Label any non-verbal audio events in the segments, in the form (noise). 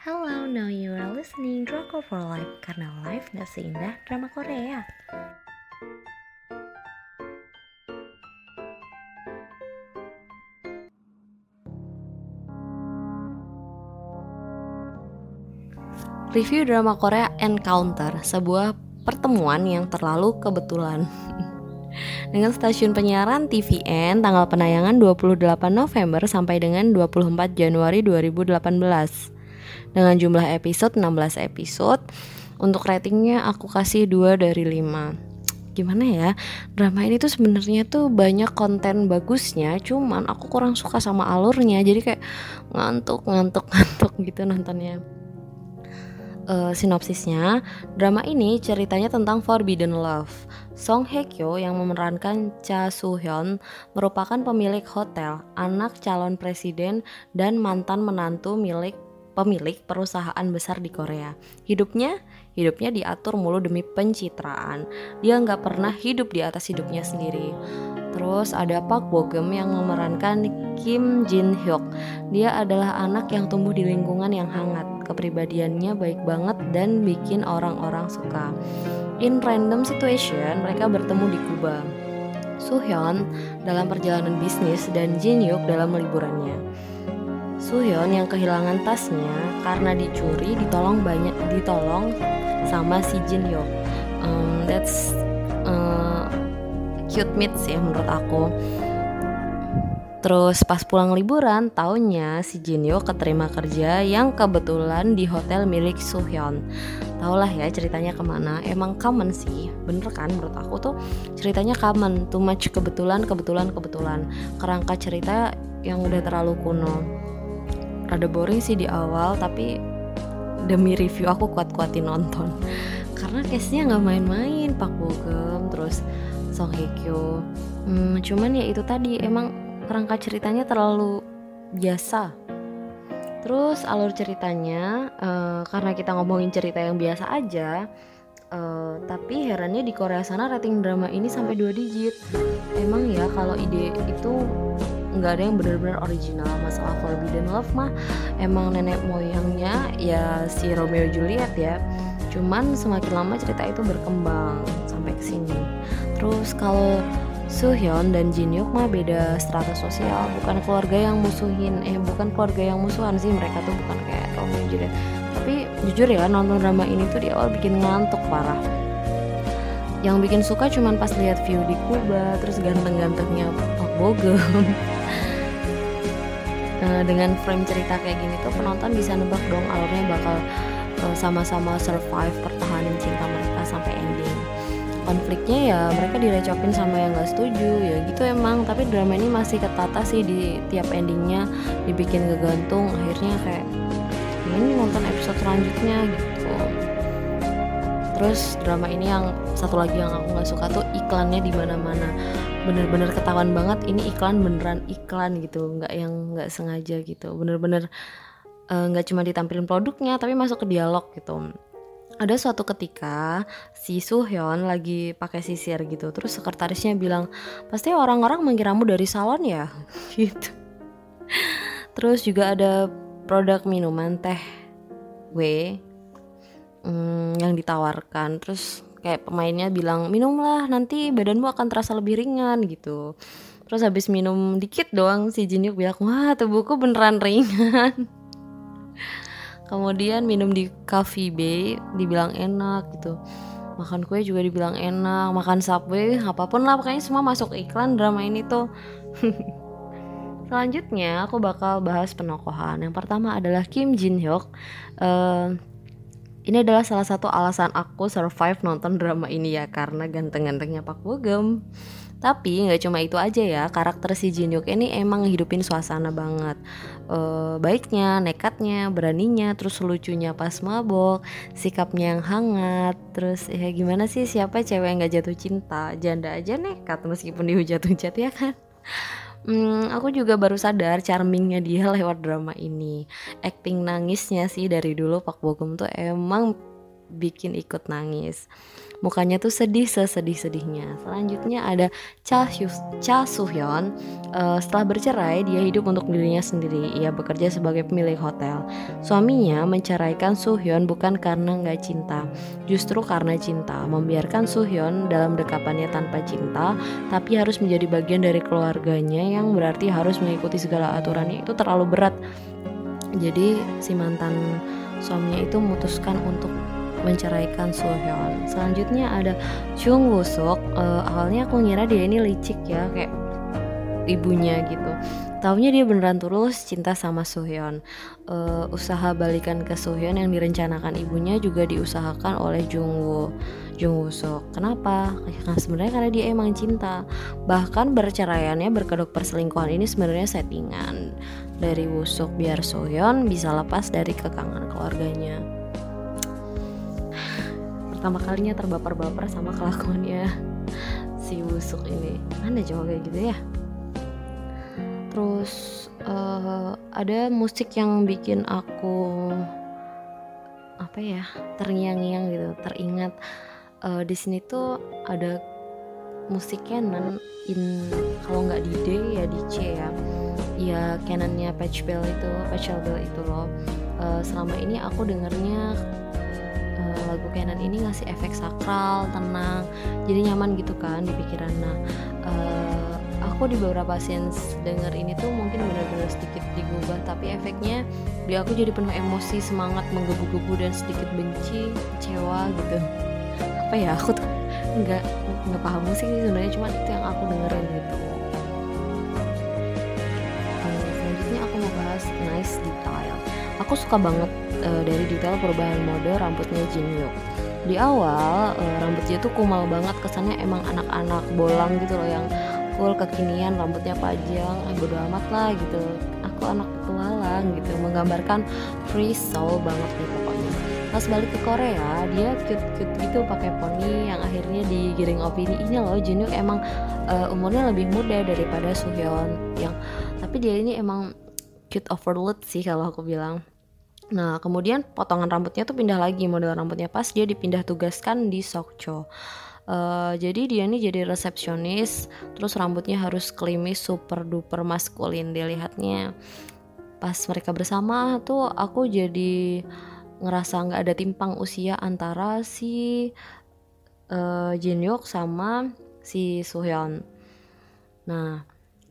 Hello, now you are listening Drama for Life karena life gak seindah drama Korea. Review drama Korea Encounter, sebuah pertemuan yang terlalu kebetulan. (laughs) dengan stasiun penyiaran TVN tanggal penayangan 28 November sampai dengan 24 Januari 2018 dengan jumlah episode 16 episode. Untuk ratingnya aku kasih 2 dari 5 gimana ya? Drama ini tuh sebenarnya tuh banyak konten bagusnya cuman aku kurang suka sama alurnya. Jadi kayak ngantuk ngantuk (laughs) ngantuk gitu nontonnya. Uh, sinopsisnya, drama ini ceritanya tentang forbidden love. Song Hye Kyo yang memerankan Cha Soo Hyun merupakan pemilik hotel, anak calon presiden dan mantan menantu milik pemilik perusahaan besar di Korea. Hidupnya, hidupnya diatur mulu demi pencitraan. Dia nggak pernah hidup di atas hidupnya sendiri. Terus ada Park Bo Gum yang memerankan Kim Jin Hyuk. Dia adalah anak yang tumbuh di lingkungan yang hangat. Kepribadiannya baik banget dan bikin orang-orang suka. In random situation, mereka bertemu di Kuba. Hyun dalam perjalanan bisnis dan Jin Hyuk dalam liburannya. Suhyun yang kehilangan tasnya karena dicuri ditolong banyak ditolong sama si Jin Hyuk. Um, that's uh, cute meets ya menurut aku. Terus pas pulang liburan, tahunnya si Jinyo keterima kerja yang kebetulan di hotel milik Suhyun. Taulah ya ceritanya ke mana. Emang common sih, bener kan menurut aku tuh ceritanya common, too much kebetulan, kebetulan, kebetulan. Kerangka cerita yang udah terlalu kuno rada boring sih di awal tapi demi review aku kuat-kuatin nonton. (laughs) Karena case-nya nggak main-main Pak Bogem terus Song Hye Kyo. Hmm, cuman ya itu tadi emang kerangka ceritanya terlalu biasa. Terus alur ceritanya uh, karena kita ngomongin cerita yang biasa aja Uh, tapi herannya di Korea sana rating drama ini sampai dua digit. Emang ya kalau ide itu nggak ada yang benar-benar original. Masalah Forbidden Love mah emang nenek moyangnya ya si Romeo Juliet ya. Cuman semakin lama cerita itu berkembang sampai ke sini. Terus kalau Suhyun dan Jin Hyuk mah beda strata sosial. Bukan keluarga yang musuhin eh bukan keluarga yang musuhan sih. Mereka tuh bukan kayak Romeo Juliet. Tapi jujur ya nonton drama ini tuh di awal bikin ngantuk parah. Yang bikin suka cuman pas lihat view di Kuba terus ganteng-gantengnya Bogem. Nah, (laughs) dengan frame cerita kayak gini tuh penonton bisa nebak dong alurnya bakal uh, sama-sama survive pertahanan cinta mereka sampai ending. Konfliknya ya mereka direcokin sama yang gak setuju ya gitu emang. Tapi drama ini masih ketata sih di tiap endingnya dibikin kegantung akhirnya kayak ini nonton episode selanjutnya gitu. Terus drama ini yang satu lagi yang aku nggak suka tuh iklannya di mana-mana bener-bener ketahuan banget ini iklan beneran iklan gitu nggak yang nggak sengaja gitu. Bener-bener eh, nggak uh, cuma ditampilin produknya tapi masuk ke dialog gitu. Ada suatu ketika si Suhyun lagi pakai sisir gitu terus sekretarisnya bilang pasti orang-orang mengiramu dari salon ya? (laughs) Gitu. Terus juga ada produk minuman teh W hmm, yang ditawarkan. Terus kayak pemainnya bilang minumlah nanti badanmu akan terasa lebih ringan gitu. Terus habis minum dikit doang si Jinyuk bilang wah tubuhku beneran ringan. (laughs) Kemudian minum di Coffee Bay dibilang enak gitu. Makan kue juga dibilang enak makan subway apa pun lah pokoknya semua masuk iklan drama ini tuh. (laughs) Selanjutnya aku bakal bahas penokohan. Yang pertama adalah Kim Jin Hyuk. Uh, ini adalah salah satu alasan aku survive nonton drama ini ya karena ganteng-gantengnya Pak Bogem. Tapi nggak cuma itu aja ya, karakter si Jin Hyuk ini emang ngehidupin suasana banget. E, baiknya, nekatnya, beraninya, terus lucunya pas mabok, sikapnya yang hangat, terus ya gimana sih siapa cewek yang nggak jatuh cinta, janda aja nekat meskipun dihujat-hujat ya kan. Hmm, aku juga baru sadar charmingnya dia (laughs) lewat drama ini. Acting nangisnya sih dari dulu Pak Bogum tuh emang bikin ikut nangis mukanya tuh sedih sesedih-sedihnya. Selanjutnya ada Cha, Cha Suhyun. Uh, setelah bercerai, dia hidup untuk dirinya sendiri. Ia bekerja sebagai pemilik hotel. Suaminya menceraikan Suhyun bukan karena nggak cinta, justru karena cinta. Membiarkan Suhyun dalam dekapannya tanpa cinta, tapi harus menjadi bagian dari keluarganya yang berarti harus mengikuti segala aturannya itu terlalu berat. Jadi si mantan suaminya itu memutuskan untuk menceraikan Sohyun. Selanjutnya ada Chung Woo Suk. Uh, awalnya aku ngira dia ini licik ya kayak ibunya gitu. Taunya dia beneran tulus cinta sama Sohyun. Uh, usaha balikan ke Sohyun yang direncanakan ibunya juga diusahakan oleh Jung Woo. Jung Woo Suk. Kenapa? Karena sebenarnya karena dia emang cinta. Bahkan berceraiannya berkedok perselingkuhan ini sebenarnya settingan dari Woo Suk biar Sohyun bisa lepas dari kekangan keluarganya pertama kalinya terbaper-baper sama kelakuannya (laughs) si busuk ini. Mana coba kayak gitu ya. Terus uh, ada musik yang bikin aku apa ya terngiang-ngiang gitu teringat. Uh, di sini tuh ada musik Canon in kalau nggak di D ya di C ya. Ya Canonnya Patch Bell itu Patch Bell itu loh. Uh, selama ini aku dengernya Canon ini ngasih efek sakral tenang jadi nyaman gitu kan di pikiran. Nah uh, aku di beberapa scenes denger ini tuh mungkin benar-benar sedikit digubah tapi efeknya di aku jadi penuh emosi semangat menggebu-gebu dan sedikit benci kecewa gitu. Apa ya? Aku tuh nggak nggak paham musik sih sebenarnya cuma itu yang aku dengerin gitu. Selanjutnya aku mau bahas nice detail. Aku suka banget uh, dari detail perubahan mode rambutnya Jin di awal uh, rambutnya tuh kumal banget kesannya emang anak-anak bolang gitu loh yang full kekinian rambutnya panjang eh bodo amat lah gitu. Aku anak petualang gitu menggambarkan free soul banget nih pokoknya. Pas balik ke Korea dia cute cute gitu pakai poni yang akhirnya digiring ini loh. Junhyuk emang uh, umurnya lebih muda daripada Suhyun yang. Tapi dia ini emang cute overload sih kalau aku bilang Nah, kemudian potongan rambutnya tuh pindah lagi model rambutnya pas dia dipindah tugaskan di Sokcho. Uh, jadi dia ini jadi resepsionis, terus rambutnya harus klimis super duper maskulin dilihatnya. Pas mereka bersama tuh aku jadi ngerasa nggak ada timpang usia antara si uh, Jin Hyuk sama si Suhyun. Nah,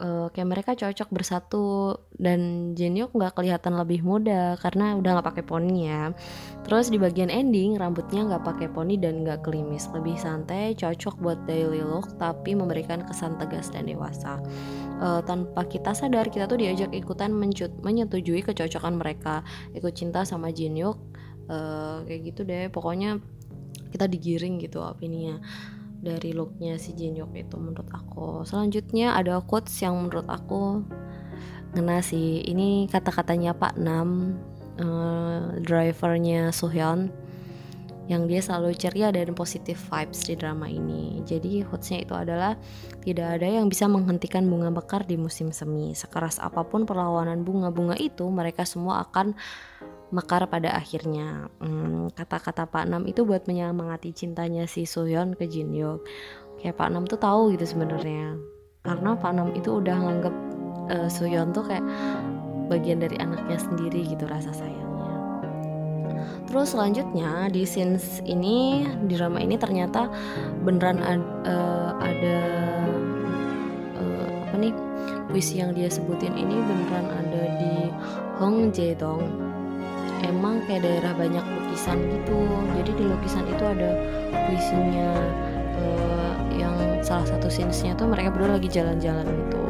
uh, kayak mereka cocok bersatu dan Jenyuk nggak kelihatan lebih muda karena udah nggak pakai poni ya. Terus di bagian ending rambutnya nggak pakai poni dan nggak klimis, lebih santai, cocok buat daily look tapi memberikan kesan tegas dan dewasa. Uh, tanpa kita sadar kita tuh diajak ikutan menyetujui kecocokan mereka, ikut cinta sama Jenyuk, uh, kayak gitu deh. Pokoknya kita digiring gitu opininya dari looknya si Jinyuk itu menurut aku selanjutnya ada quotes yang menurut aku ngena sih ini kata-katanya Pak Nam uh, drivernya Suhyun yang dia selalu ceria dan positif vibes di drama ini. Jadi quotesnya itu adalah tidak ada yang bisa menghentikan bunga mekar di musim semi. Sekeras apa pun perlawanan bunga-bunga itu, mereka semua akan mekar pada akhirnya. Hmm, kata-kata Pak Nam itu buat menyemangati cintanya si Soyeon ke Jin Hyuk. Kayak Pak Nam tuh tahu gitu sebenarnya. Karena Pak Nam itu udah nganggep uh, Soyeon tuh kayak bagian dari anaknya sendiri gitu rasa sayangnya. Terus selanjutnya di scenes ini di drama ini ternyata beneran ad, uh, ada uh, apa nih puisi yang dia sebutin ini beneran ada di Hong Jae-dong emang kayak daerah banyak lukisan gitu. Jadi di lukisan itu ada puisinya uh, yang salah satu scenesnya tuh mereka berdua lagi jalan-jalan gitu.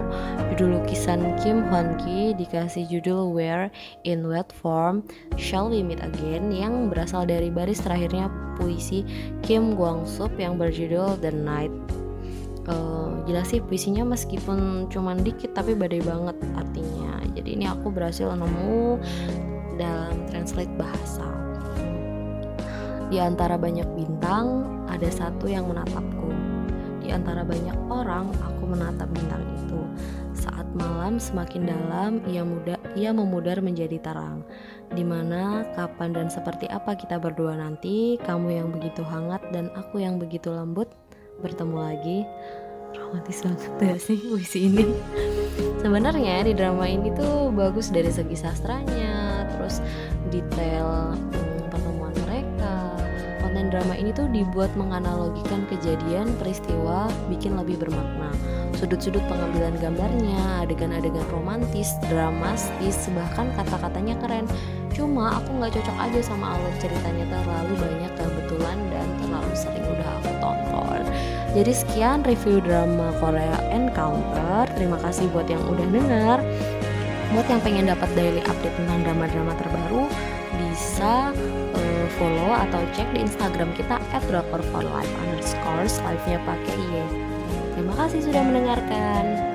Judul lukisan Kim Hwan Ki dikasih judul Where in Wet Form Shall We Meet Again yang berasal dari baris terakhirnya puisi Kim Gwang Sup yang berjudul The Night. Uh, jelas sih puisinya meskipun cuman dikit tapi badai banget artinya. Jadi ini aku berhasil nemu dalam translate bahasa. Di antara banyak bintang, ada satu yang menatapku. Di antara banyak orang, aku menatap bintang itu. Saat malam semakin dalam, ia muda, ia memudar menjadi terang. Di mana, kapan dan seperti apa kita berdua nanti, kamu yang begitu hangat dan aku yang begitu lembut, bertemu lagi. Romantis banget ya sih puisi ini. Sebenarnya di drama ini tuh bagus dari segi sastranya, terus detail hmm, pertemuan mereka. Konten drama ini tuh dibuat menganalogikan kejadian, peristiwa, bikin lebih bermakna sudut-sudut pengambilan gambarnya, adegan-adegan romantis, dramatis, bahkan kata-katanya keren. Cuma aku nggak cocok aja sama alur ceritanya terlalu banyak kebetulan dan terlalu sering udah aku tonton. Jadi sekian review drama Korea Encounter. Terima kasih buat yang udah denger. Buat yang pengen dapat daily update tentang drama-drama terbaru, bisa uh, follow atau cek di Instagram kita at underscore live-nya pakai Y. Terima kasih sudah mendengarkan.